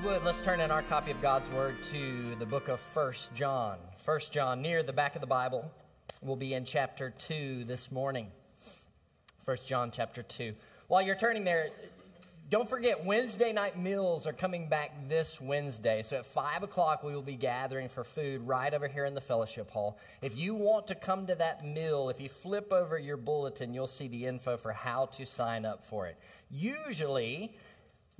you would, let's turn in our copy of God's Word to the book of First John. First John, near the back of the Bible. We'll be in chapter 2 this morning. First John chapter 2. While you're turning there, don't forget, Wednesday night meals are coming back this Wednesday. So at 5 o'clock, we will be gathering for food right over here in the fellowship hall. If you want to come to that meal, if you flip over your bulletin, you'll see the info for how to sign up for it. Usually,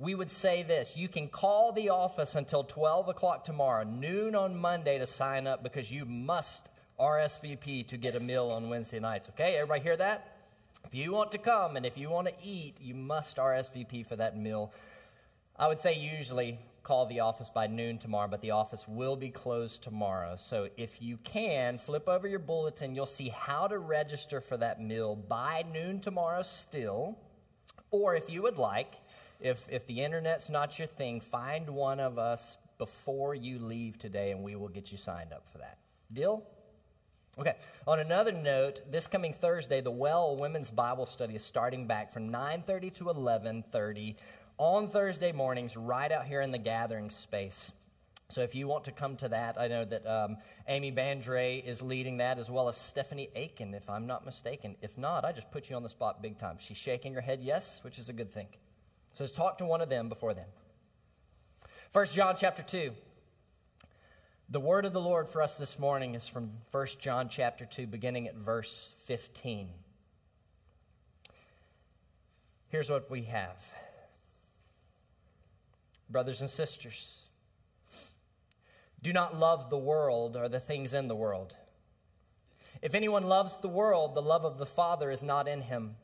we would say this you can call the office until 12 o'clock tomorrow, noon on Monday, to sign up because you must RSVP to get a meal on Wednesday nights. Okay, everybody hear that? If you want to come and if you want to eat, you must RSVP for that meal. I would say usually call the office by noon tomorrow, but the office will be closed tomorrow. So if you can, flip over your bulletin. You'll see how to register for that meal by noon tomorrow still. Or if you would like, if, if the internet's not your thing, find one of us before you leave today and we will get you signed up for that. Deal? Okay. On another note, this coming Thursday, the Well Women's Bible Study is starting back from 9:30 to 11:30 on Thursday mornings, right out here in the gathering space. So if you want to come to that, I know that um, Amy Bandre is leading that, as well as Stephanie Aiken, if I'm not mistaken. If not, I just put you on the spot big time. She's shaking her head yes, which is a good thing. So let's talk to one of them before then. First John chapter 2. The word of the Lord for us this morning is from 1 John chapter 2, beginning at verse 15. Here's what we have. Brothers and sisters, do not love the world or the things in the world. If anyone loves the world, the love of the Father is not in him.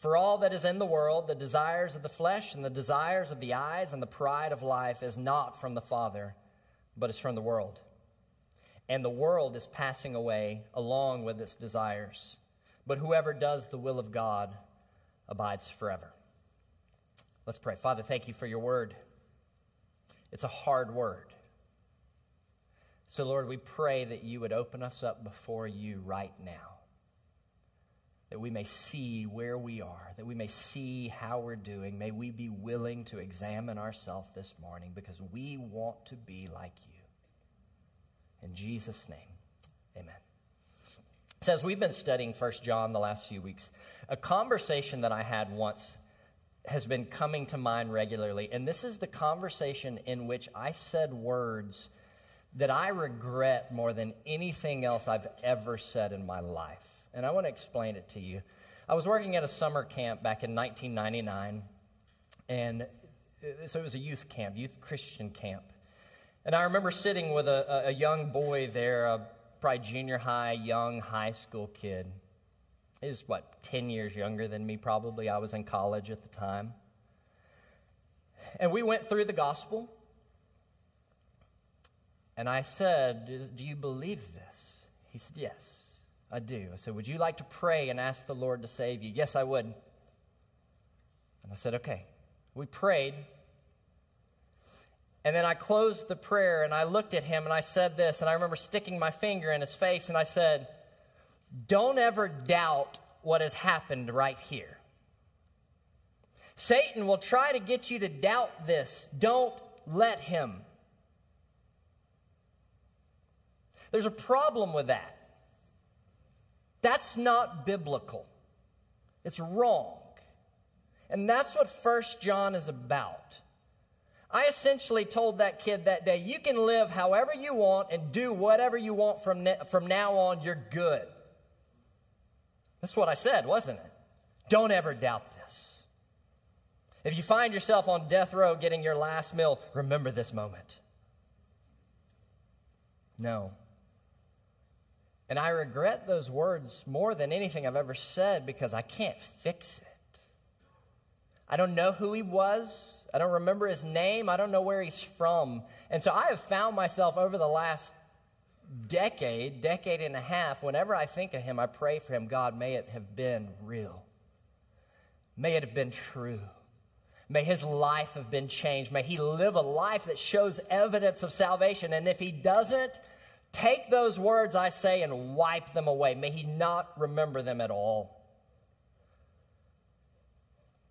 For all that is in the world, the desires of the flesh and the desires of the eyes and the pride of life is not from the Father, but is from the world. And the world is passing away along with its desires. But whoever does the will of God abides forever. Let's pray. Father, thank you for your word. It's a hard word. So, Lord, we pray that you would open us up before you right now that we may see where we are, that we may see how we're doing. May we be willing to examine ourselves this morning because we want to be like you. In Jesus' name, amen. So, as we've been studying First John the last few weeks, a conversation that I had once has been coming to mind regularly. And this is the conversation in which I said words that I regret more than anything else I've ever said in my life and I want to explain it to you. I was working at a summer camp back in 1999, and uh, so it was a youth camp, youth Christian camp. And I remember sitting with a, a young boy there, a probably junior high, young high school kid. He was, what, 10 years younger than me, probably. I was in college at the time. And we went through the gospel. And I said, Do you believe this? He said, Yes. I do. I said, Would you like to pray and ask the Lord to save you? Yes, I would. And I said, Okay. We prayed. And then I closed the prayer and I looked at him and I said this. And I remember sticking my finger in his face and I said, Don't ever doubt what has happened right here. Satan will try to get you to doubt this. Don't let him. There's a problem with that. That's not biblical. It's wrong. And that's what First John is about. I essentially told that kid that day, you can live however you want and do whatever you want from, from now on, you're good. That's what I said, wasn't it? Don't ever doubt this. If you find yourself on death row getting your last meal, remember this moment. No. And I regret those words more than anything I've ever said because I can't fix it. I don't know who he was. I don't remember his name. I don't know where he's from. And so I have found myself over the last decade, decade and a half, whenever I think of him, I pray for him God, may it have been real. May it have been true. May his life have been changed. May he live a life that shows evidence of salvation. And if he doesn't, Take those words I say and wipe them away. May he not remember them at all.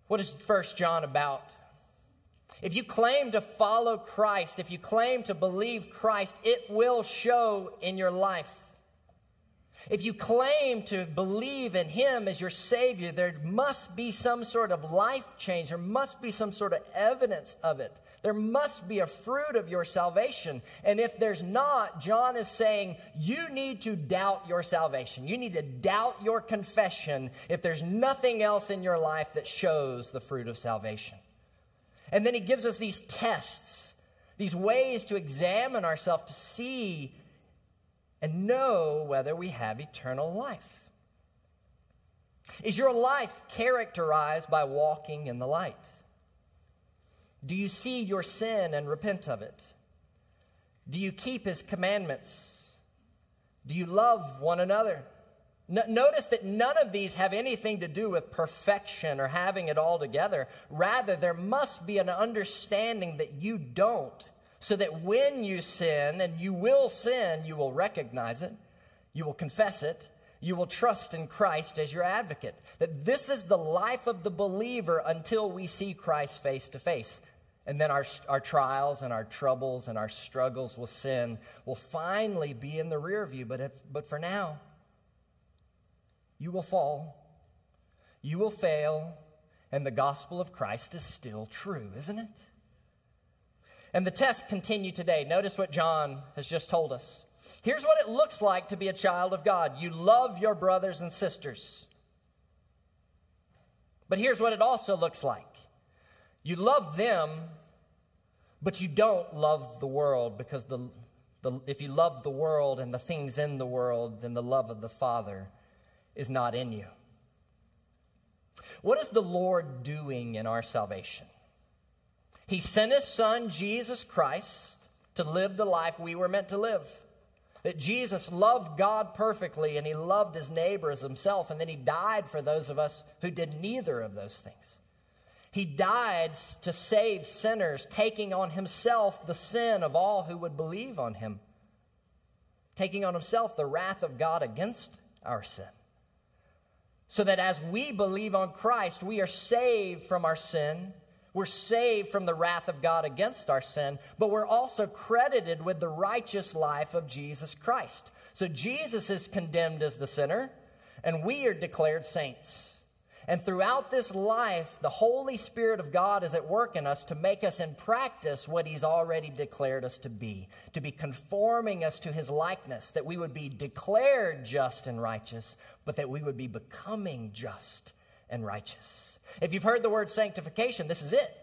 What is First John about? If you claim to follow Christ, if you claim to believe Christ, it will show in your life. If you claim to believe in Him as your Savior, there must be some sort of life change. There must be some sort of evidence of it. There must be a fruit of your salvation. And if there's not, John is saying you need to doubt your salvation. You need to doubt your confession if there's nothing else in your life that shows the fruit of salvation. And then he gives us these tests, these ways to examine ourselves to see and know whether we have eternal life. Is your life characterized by walking in the light? Do you see your sin and repent of it? Do you keep his commandments? Do you love one another? notice that none of these have anything to do with perfection or having it all together. Rather, there must be an understanding that you don't, so that when you sin, and you will sin, you will recognize it, you will confess it, you will trust in Christ as your advocate. That this is the life of the believer until we see Christ face to face. And then our, our trials and our troubles and our struggles with sin will finally be in the rear view. But, if, but for now, you will fall, you will fail, and the gospel of Christ is still true, isn't it? And the tests continue today. Notice what John has just told us. Here's what it looks like to be a child of God you love your brothers and sisters. But here's what it also looks like you love them, but you don't love the world because the, the, if you love the world and the things in the world, then the love of the Father is not in you. What is the Lord doing in our salvation? He sent his son, Jesus Christ, to live the life we were meant to live. That Jesus loved God perfectly and he loved his neighbor as himself, and then he died for those of us who did neither of those things. He died to save sinners, taking on himself the sin of all who would believe on him, taking on himself the wrath of God against our sin so that as we believe on Christ, we are saved from our sin. We're saved from the wrath of God against our sin, but we're also credited with the righteous life of Jesus Christ. So Jesus is condemned as the sinner, and we are declared saints. And throughout this life, the Holy Spirit of God is at work in us to make us in practice what He's already declared us to be, to be conforming us to His likeness, that we would be declared just and righteous, but that we would be becoming just and righteous. If you've heard the word sanctification, this is it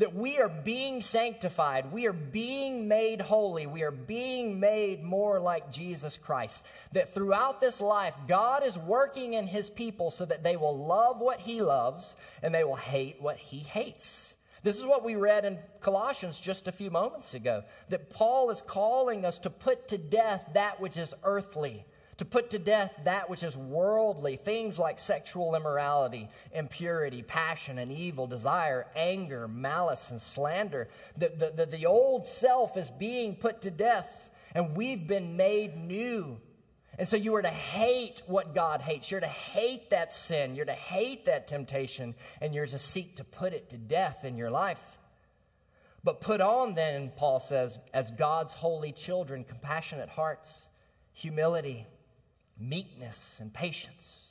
that we are being sanctified, we are being made holy, we are being made more like Jesus Christ. That throughout this life, God is working in his people so that they will love what he loves and they will hate what he hates. This is what we read in Colossians just a few moments ago that Paul is calling us to put to death that which is earthly to put to death that which is worldly, things like sexual immorality, impurity, passion, and evil, desire, anger, malice, and slander. The, the, the, the old self is being put to death, and we've been made new. And so you are to hate what God hates. You're to hate that sin. You're to hate that temptation, and you're to seek to put it to death in your life. But put on, then, Paul says, as God's holy children, compassionate hearts, humility meekness and patience.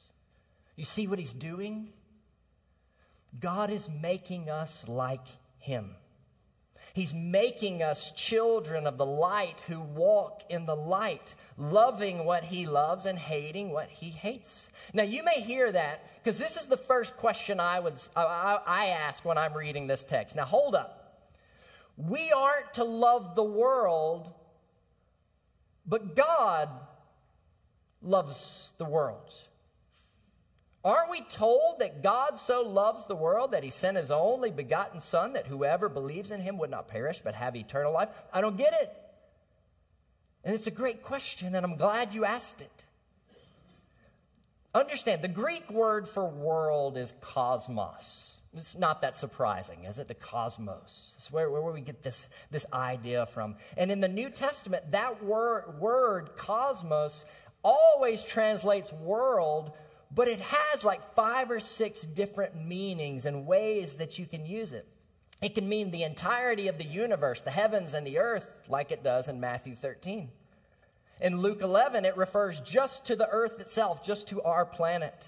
You see what he's doing? God is making us like him. He's making us children of the light who walk in the light, loving what he loves and hating what he hates. Now, you may hear that because this is the first question I, would, I, I ask when I'm reading this text. Now, hold up. We aren't to love the world, but God loves the world. Aren't we told that God so loves the world that he sent his only begotten Son that whoever believes in him would not perish but have eternal life? I don't get it. And it's a great question, and I'm glad you asked it. Understand, the Greek word for world is cosmos. It's not that surprising, is it? The cosmos. It's where, where we get this, this idea from. And in the New Testament, that word, word cosmos always translates world, but it has like five or six different meanings and ways that you can use it. It can mean the entirety of the universe, the heavens and the earth, like it does in Matthew 13. In Luke 11, it refers just to the earth itself, just to our planet.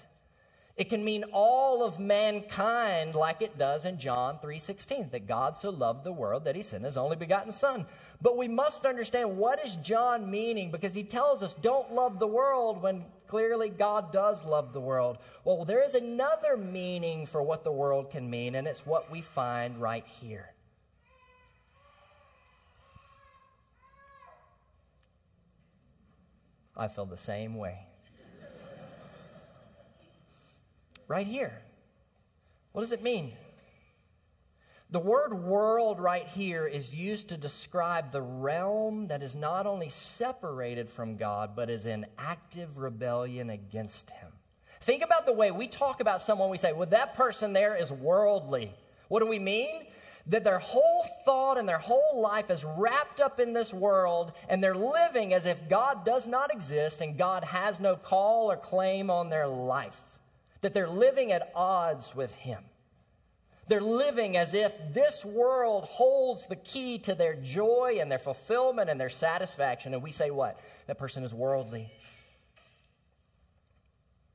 It can mean all of mankind like it does in John 3:16 that God so loved the world that he sent his only begotten son. But we must understand what is John meaning because he tells us don't love the world when clearly God does love the world. Well, there is another meaning for what the world can mean and it's what we find right here. I feel the same way right here. What does it mean? The word world right here is used to describe the realm that is not only separated from God, but is in active rebellion against Him. Think about the way we talk about someone, we say, well, that person there is worldly. What do we mean? That their whole thought and their whole life is wrapped up in this world, and they're living as if God does not exist and God has no call or claim on their life that they're living at odds with Him. They're living as if this world holds the key to their joy and their fulfillment and their satisfaction. And we say, what? That person is worldly.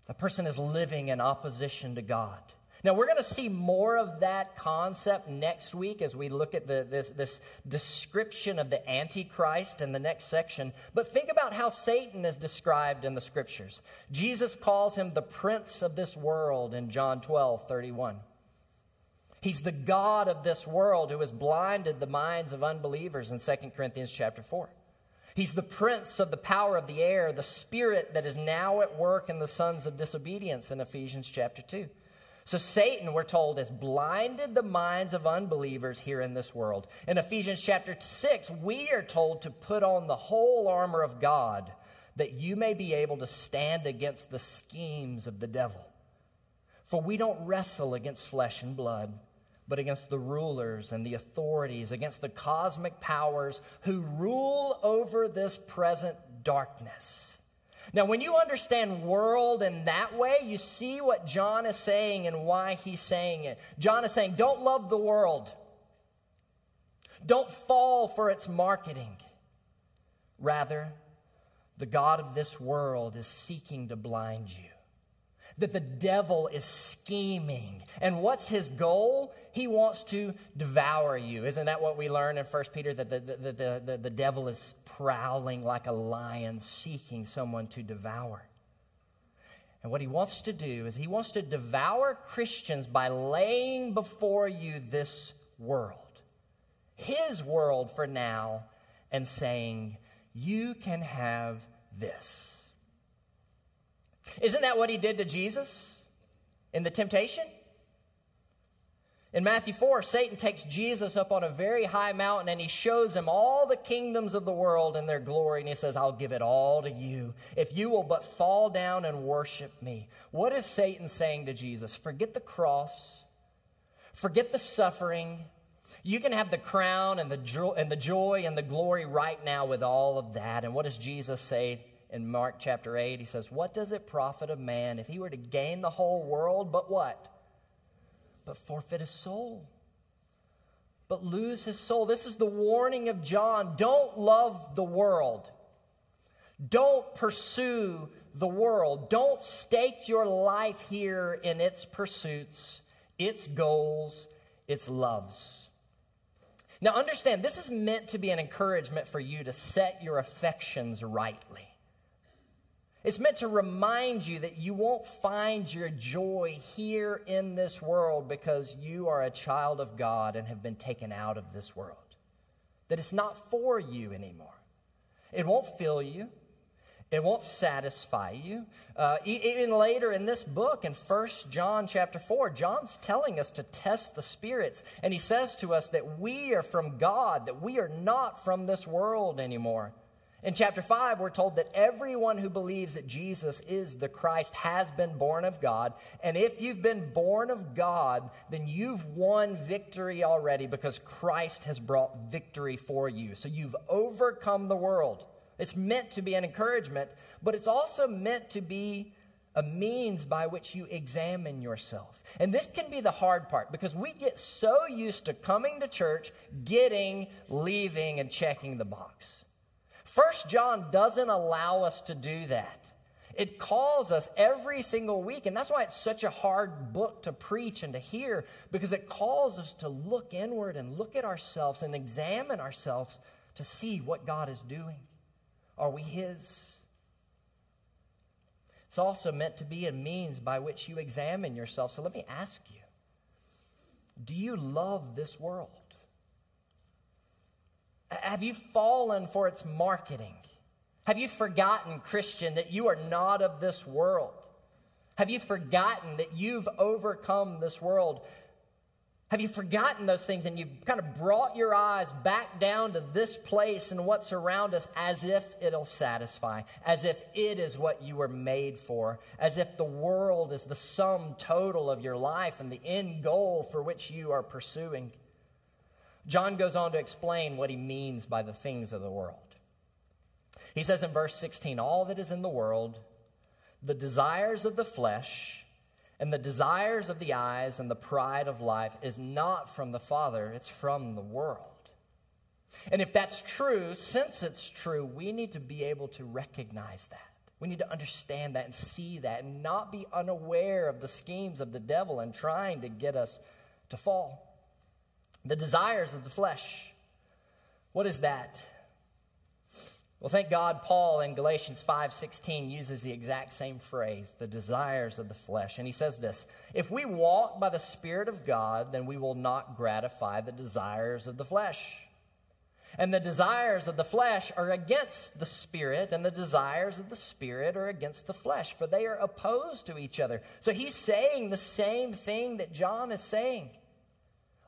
That person is living in opposition to God. Now, we're going to see more of that concept next week as we look at the, this, this description of the Antichrist in the next section. But think about how Satan is described in the scriptures. Jesus calls him the prince of this world in John 12 31. He's the God of this world who has blinded the minds of unbelievers in 2 Corinthians chapter 4. He's the prince of the power of the air, the spirit that is now at work in the sons of disobedience in Ephesians chapter 2. So Satan, we're told, has blinded the minds of unbelievers here in this world. In Ephesians chapter 6, we are told to put on the whole armor of God that you may be able to stand against the schemes of the devil. For we don't wrestle against flesh and blood, but against the rulers and the authorities, against the cosmic powers who rule over this present darkness now, when you understand world in that way, you see what John is saying and why he's saying it. John is saying, don't love the world. Don't fall for its marketing. Rather, the God of this world is seeking to blind you that the devil is scheming. And what's his goal? He wants to devour you. Isn't that what we learn in 1 Peter? That the, the, the, the, the devil is prowling like a lion, seeking someone to devour. And what he wants to do is he wants to devour Christians by laying before you this world, his world for now, and saying, You can have this. Isn't that what he did to Jesus in the temptation? In Matthew 4, Satan takes Jesus up on a very high mountain and he shows him all the kingdoms of the world and their glory. And he says, I'll give it all to you if you will but fall down and worship me. What is Satan saying to Jesus? Forget the cross, forget the suffering. You can have the crown and the, jo- and the joy and the glory right now with all of that. And what does Jesus say in Mark chapter 8. He says, What does it profit a man if he were to gain the whole world, but what? But forfeit his soul. But lose his soul. This is the warning of John. Don't love the world. Don't pursue the world. Don't stake your life here in its pursuits, its goals, its loves. Now, understand, this is meant to be an encouragement for you to set your affections rightly. It's meant to remind you that you won't find your joy here in this world because you are a child of God and have been taken out of this world. That it's not for you anymore. It won't fill you. It won't satisfy you. Uh, even later in this book, in 1 John chapter 4, John's telling us to test the spirits. And he says to us that we are from God, that we are not from this world anymore. In chapter 5, we're told that everyone who believes that Jesus is the Christ has been born of God. And if you've been born of God, then you've won victory already because Christ has brought victory for you. So you've overcome the world. It's meant to be an encouragement, but it's also meant to be a means by which you examine yourself. And this can be the hard part because we get so used to coming to church, getting, leaving, and checking the box. First John doesn't allow us to do that. It calls us every single week, and that's why it's such a hard book to preach and to hear, because it calls us to look inward and look at ourselves and examine ourselves to see what God is doing. Are we His? It's also meant to be a means by which you examine yourself. So let me ask you do you love this world? Have you fallen for its marketing? Have you forgotten, Christian, that you are not of this world? Have you forgotten that you've overcome this world? Have you forgotten those things and you've kind of brought your eyes back down to this place and what's around us as if it'll satisfy, as if it is what you were made for, as if the world is the sum total of your life and the end goal for which you are pursuing? John goes on to explain what he means by the things of the world. He says in verse 16, All that is in the world, the desires of the flesh, and the desires of the eyes and the pride of life is not from the Father, it's from the world. And if that's true, since it's true, we need to be able to recognize that. We need to understand that and see that and not be unaware of the schemes of the devil and trying to get us to fall. The desires of the flesh. What is that? Well, thank God Paul in Galatians 5:16 uses the exact same phrase, the desires of the flesh. And he says this, if we walk by the spirit of God, then we will not gratify the desires of the flesh. And the desires of the flesh are against the spirit, and the desires of the spirit are against the flesh, for they are opposed to each other. So he's saying the same thing that John is saying.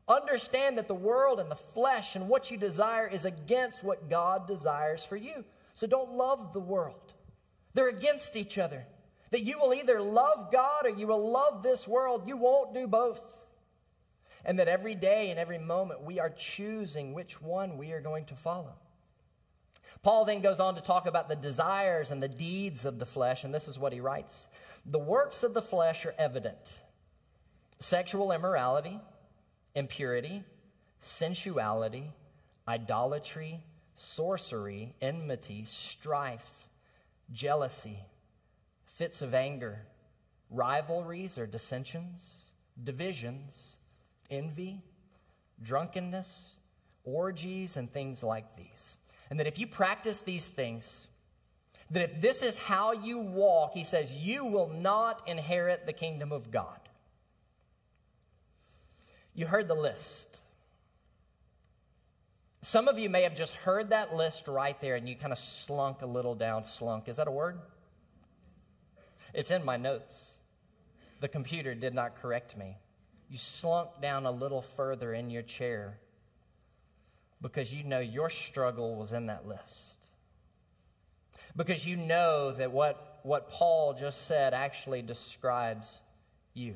Understand that the world and the flesh and what you desire is against what God desires for you. So don't love the world. They're against each other. That you will either love God or you will love this world. You won't do both. And that every day and every moment we are choosing which one we are going to follow. Paul then goes on to talk about the desires and the deeds of the flesh, and this is what he writes The works of the flesh are evident sexual immorality impurity, sensuality, idolatry, sorcery, enmity, strife, jealousy, fits of anger, rivalries or dissensions, divisions, envy, drunkenness, orgies, and things like these. And that if you practice these things, that if this is how you walk, he says, you will not inherit the kingdom of God. You heard the list. Some of you may have just heard that list right there and you kind of slunk a little down. Slunk. Is that a word? It's in my notes. The computer did not correct me. You slunk down a little further in your chair because you know your struggle was in that list. Because you know that what, what Paul just said actually describes you.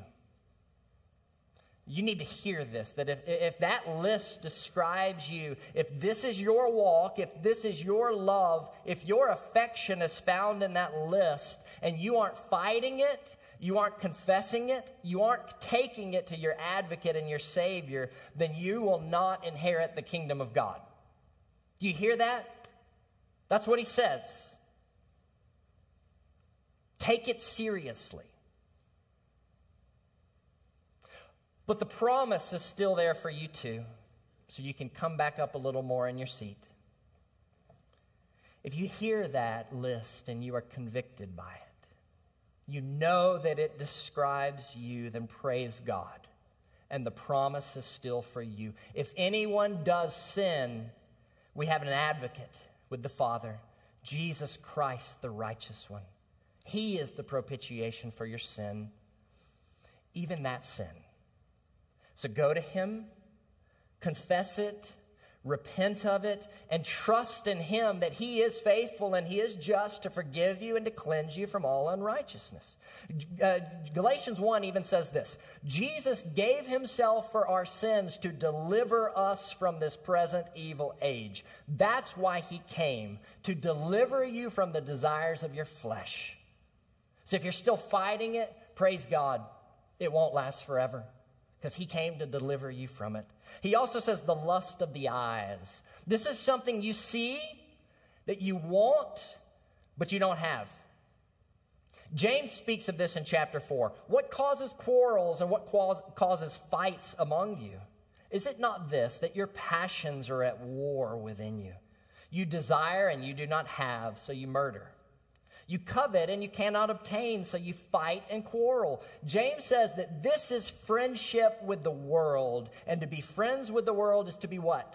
You need to hear this that if, if that list describes you, if this is your walk, if this is your love, if your affection is found in that list and you aren't fighting it, you aren't confessing it, you aren't taking it to your advocate and your Savior, then you will not inherit the kingdom of God. Do you hear that? That's what he says. Take it seriously. But the promise is still there for you too, so you can come back up a little more in your seat. If you hear that list and you are convicted by it, you know that it describes you, then praise God. And the promise is still for you. If anyone does sin, we have an advocate with the Father, Jesus Christ, the righteous one. He is the propitiation for your sin, even that sin so go to Him, confess it, repent of it, and trust in Him that He is faithful and He is just to forgive you and to cleanse you from all unrighteousness. Uh, Galatians 1 even says this Jesus gave Himself for our sins to deliver us from this present evil age. That's why He came, to deliver you from the desires of your flesh So if you're still fighting it, praise God. It won't last forever because He came to deliver you from it. He also says the lust of the eyes. This is something you see that you want, but you don't have. James speaks of this in chapter 4. What causes quarrels and what causes fights among you? Is it not this, that your passions are at war within you? You desire and you do not have, so you murder. You covet and you cannot obtain, so you fight and quarrel. James says that this is friendship with the world, and to be friends with the world is to be what?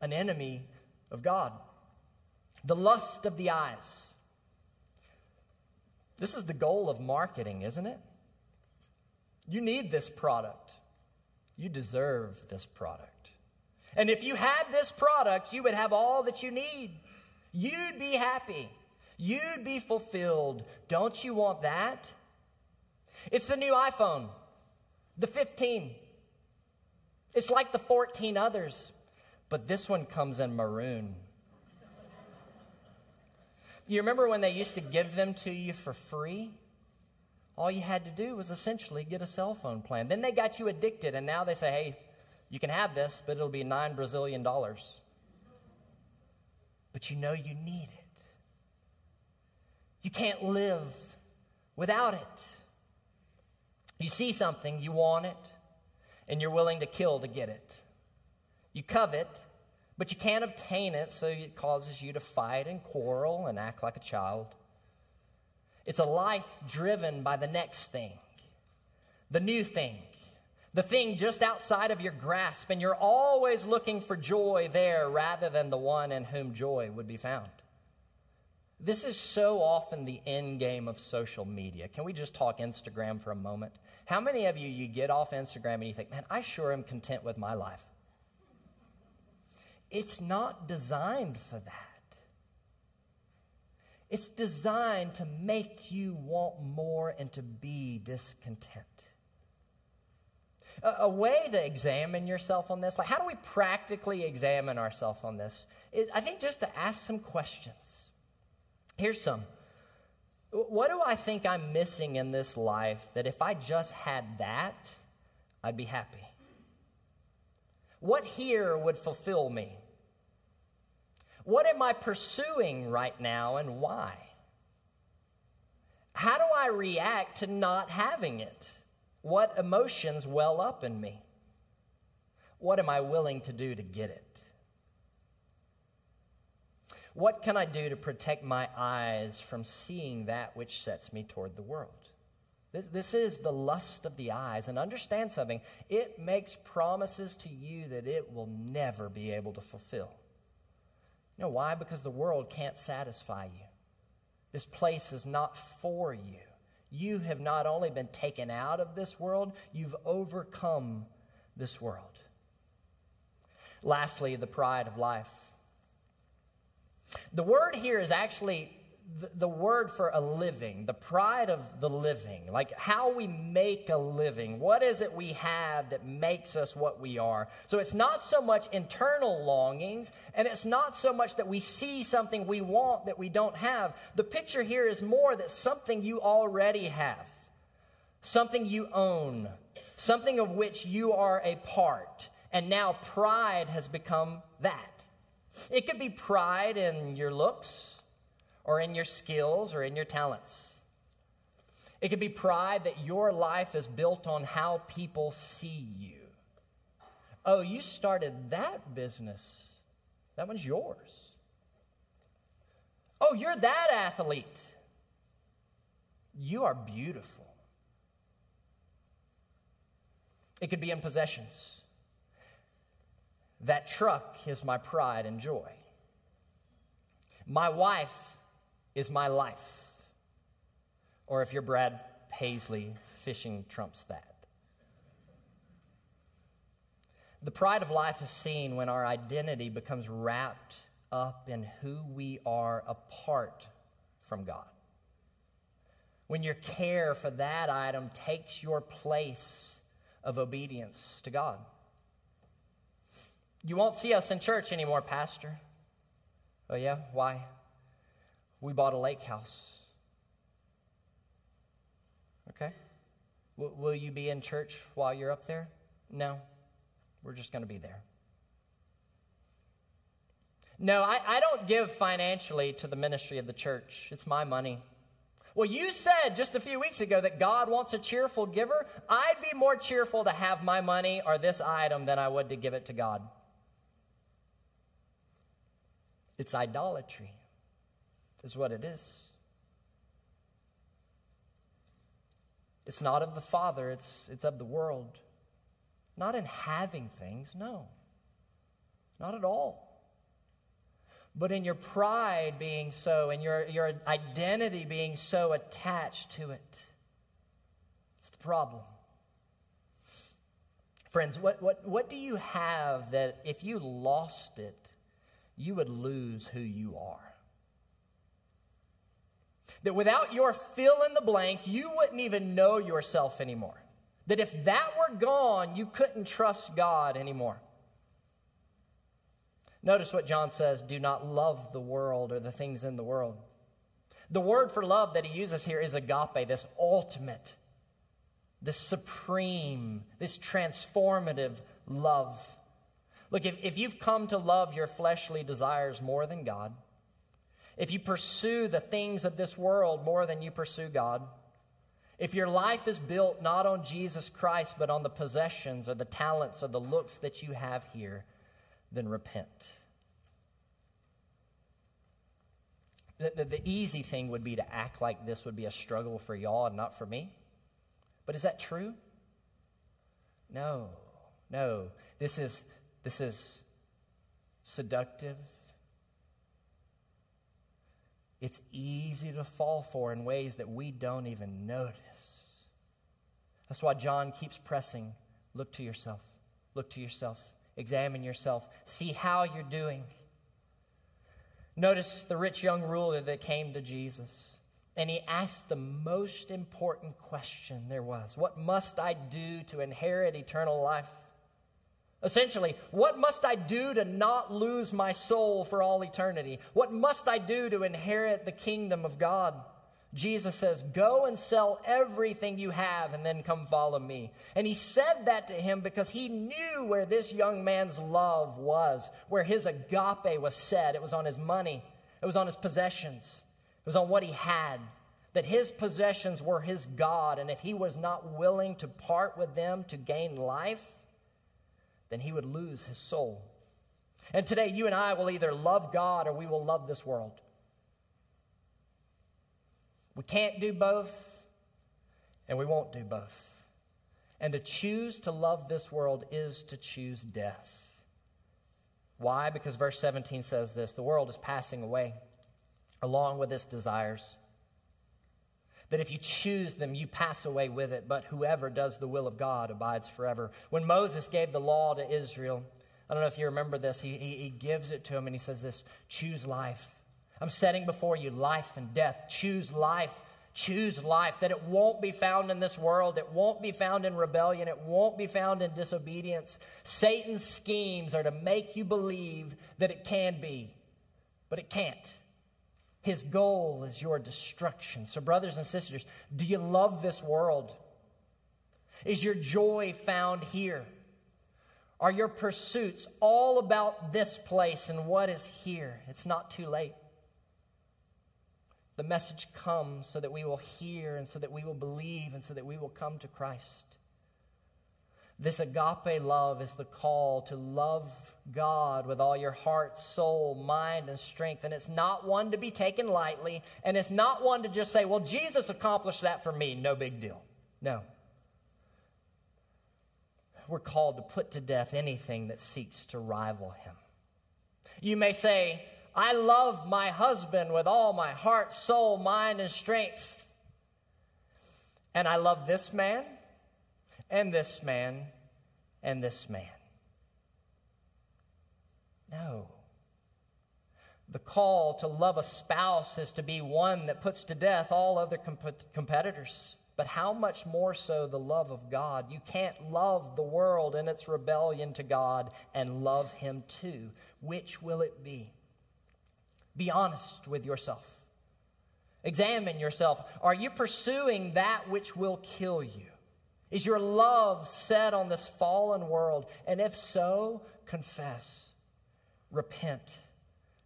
An enemy of God. The lust of the eyes. This is the goal of marketing, isn't it? You need this product. You deserve this product. And if you had this product, you would have all that you need. You'd be happy. You'd be fulfilled. Don't you want that? It's the new iPhone, the 15. It's like the 14 others, but this one comes in maroon. You remember when they used to give them to you for free? All you had to do was essentially get a cell phone plan. Then they got you addicted, and now they say, hey, you can have this, but it'll be nine Brazilian dollars. But you know you need it. You can't live without it. You see something, you want it, and you're willing to kill to get it. You covet, but you can't obtain it, so it causes you to fight and quarrel and act like a child. It's a life driven by the next thing, the new thing, the thing just outside of your grasp, and you're always looking for joy there rather than the one in whom joy would be found. This is so often the end game of social media. Can we just talk Instagram for a moment? How many of you you get off Instagram and you think, "Man, I sure am content with my life." It's not designed for that. It's designed to make you want more and to be discontent. A, a way to examine yourself on this, like how do we practically examine ourselves on this? Is, I think just to ask some questions. Here's some. What do I think I'm missing in this life that if I just had that, I'd be happy? What here would fulfill me? What am I pursuing right now and why? How do I react to not having it? What emotions well up in me? What am I willing to do to get it? What can I do to protect my eyes from seeing that which sets me toward the world? This, this is the lust of the eyes. And understand something it makes promises to you that it will never be able to fulfill. You know why? Because the world can't satisfy you. This place is not for you. You have not only been taken out of this world, you've overcome this world. Lastly, the pride of life. The word here is actually the, word for a living, the pride of the living, like how we make a living. What is it we have that makes us what we are? So it's not so much internal longings, and it's not so much that we see something we want that we don't have. The picture here is more that something you already have, something you own, something of which you are a part. And now pride has become that. It could be pride in your looks or in your skills or in your talents. It could be pride that your life is built on how people see you. Oh, you started that business. That one's yours. Oh, you're that athlete. You are beautiful. It could be in possessions. That truck is my pride and joy. My wife is my life. Or if you're Brad Paisley, fishing trumps that. The pride of life is seen when our identity becomes wrapped up in who we are apart from God. When your care for that item takes your place of obedience to God. You won't see us in church anymore, Pastor. Oh, yeah? Why? We bought a lake house. Okay? W- will you be in church while you're up there? No. We're just going to be there. No, I, I don't give financially to the ministry of the church. It's my money. Well, you said just a few weeks ago that God wants a cheerful giver. I'd be more cheerful to have my money or this item than I would to give it to God. It's idolatry, is what it is. It's not of the Father, it's, it's of the world. Not in having things, no. Not at all but in your pride being so, and your, your identity being so attached to it. It's the problem. Friends, what, what, what do you have that if you lost it, you would lose who you are? That without your fill in the blank, you wouldn't even know yourself anymore. That if that were gone, you couldn't trust God anymore. Notice what John says do not love the world or the things in the world. The word for love that he uses here is agape, this ultimate, this supreme, this transformative love. Look, if, if you've come to love your fleshly desires more than God, if you pursue the things of this world more than you pursue God, if your life is built not on Jesus Christ, but on the possessions or the talents or the looks that you have here, then repent. The, the, the, easy thing would be to act like this would be a struggle for y'all and not for me. But is that true? No, no. This is, this is seductive. It's easy to fall for in ways that we don't even notice. That's why John keeps pressing look to yourself, look to yourself. Examine yourself. See how you're doing. Notice the rich young ruler that came to Jesus. And he asked the most important question there was What must I do to inherit eternal life? Essentially, what must I do to not lose my soul for all eternity? What must I do to inherit the kingdom of God? Jesus says, Go and sell everything you have and then come follow me. And he said that to him because he knew where this young man's love was, where his agape was set. It was on his money, it was on his possessions, it was on what he had. That his possessions were his God, and if he was not willing to part with them to gain life, then he would lose his soul. And today, you and I will either love God or we will love this world. We can't do both, and we won't do both. And to choose to love this world is to choose death. Why? Because verse 17 says this the world is passing away along with its desires. That if you choose them, you pass away with it, but whoever does the will of God abides forever. When Moses gave the law to Israel, I don't know if you remember this, he, he, he gives it to him and he says this choose life. I'm setting before you life and death. Choose life. Choose life. That it won't be found in this world. It won't be found in rebellion. It won't be found in disobedience. Satan's schemes are to make you believe that it can be, but it can't. His goal is your destruction. So, brothers and sisters, do you love this world? Is your joy found here? Are your pursuits all about this place and what is here? It's not too late the message comes so that we will hear and so that we will believe and so that we will come to Christ. This agape love is the call to love God with all your heart, soul, mind, and strength. And it's not one to be taken lightly, and it's not one to just say, well, Jesus accomplished that for me, no big deal. No. We're called to put to death anything that seeks to rival him. You may say, I love my husband with all my heart, soul, mind, and strength. And I love this man, and this man, and this man. No. The call to love a spouse is to be one that puts to death all other comp- competitors. But how much more so the love of God? You can't love the world in its rebellion to God and love Him too. Which will it be? Be honest with yourself. Examine yourself. Are you pursuing that which will kill you? Is your love set on this fallen world? And if so, confess, repent.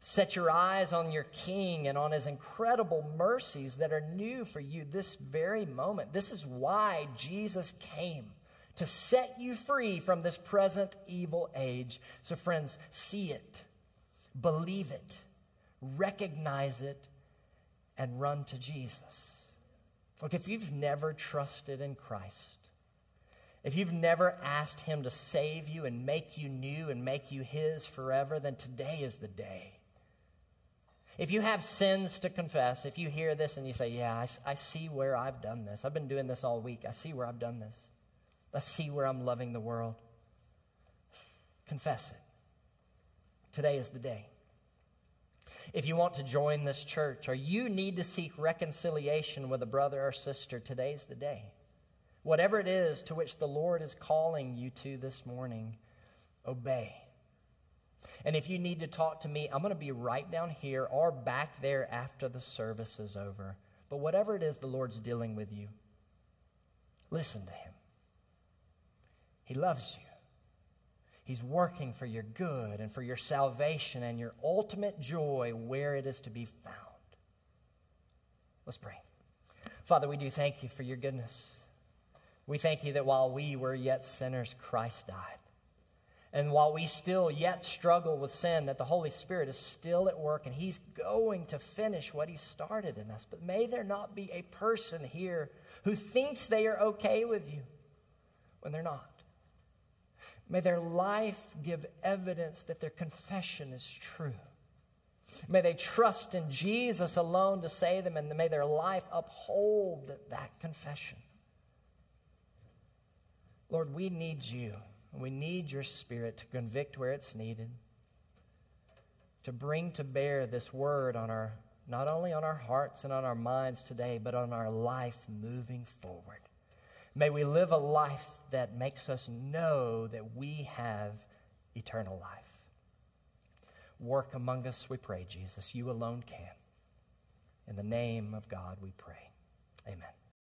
Set your eyes on your King and on his incredible mercies that are new for you this very moment. This is why Jesus came to set you free from this present evil age. So, friends, see it, believe it, recognize it, and run to Jesus. Look, if you've never trusted in Christ, if you've never asked Him to save you and make you new and make you His forever, then today is the day. If you have sins to confess, if you hear this and you say, Yeah, I, I, see where I've done this, I've been doing this all week, I see where I've done this, I see where I'm loving the world, confess it. Today is the day. If you want to join this church or you need to seek reconciliation with a brother or sister, today's the day. Whatever it is to which the Lord is calling you to this morning, obey. And if you need to talk to me, I'm going to be right down here or back there after the service is over. But whatever it is the Lord's dealing with you, listen to Him. He loves you. He's working for your good and for your salvation and your ultimate joy where it is to be found. Let's pray. Father, we do thank you for your goodness. We thank you that while we were yet sinners, Christ died. And while we still yet struggle with sin, that the Holy Spirit is still at work and He's going to finish what He started in us. But may there not be a person here who thinks they are okay with you when they're not. May their life give evidence that their confession is true. May they trust in Jesus alone to save them, and may their life uphold that confession. Lord, we need you. We need your spirit to convict where it's needed, to bring to bear this word on our not only on our hearts and on our minds today, but on our life moving forward. May we live a life that makes us know that we have eternal life. Work among us, we pray, Jesus. You alone can. In the name of God, we pray. Amen.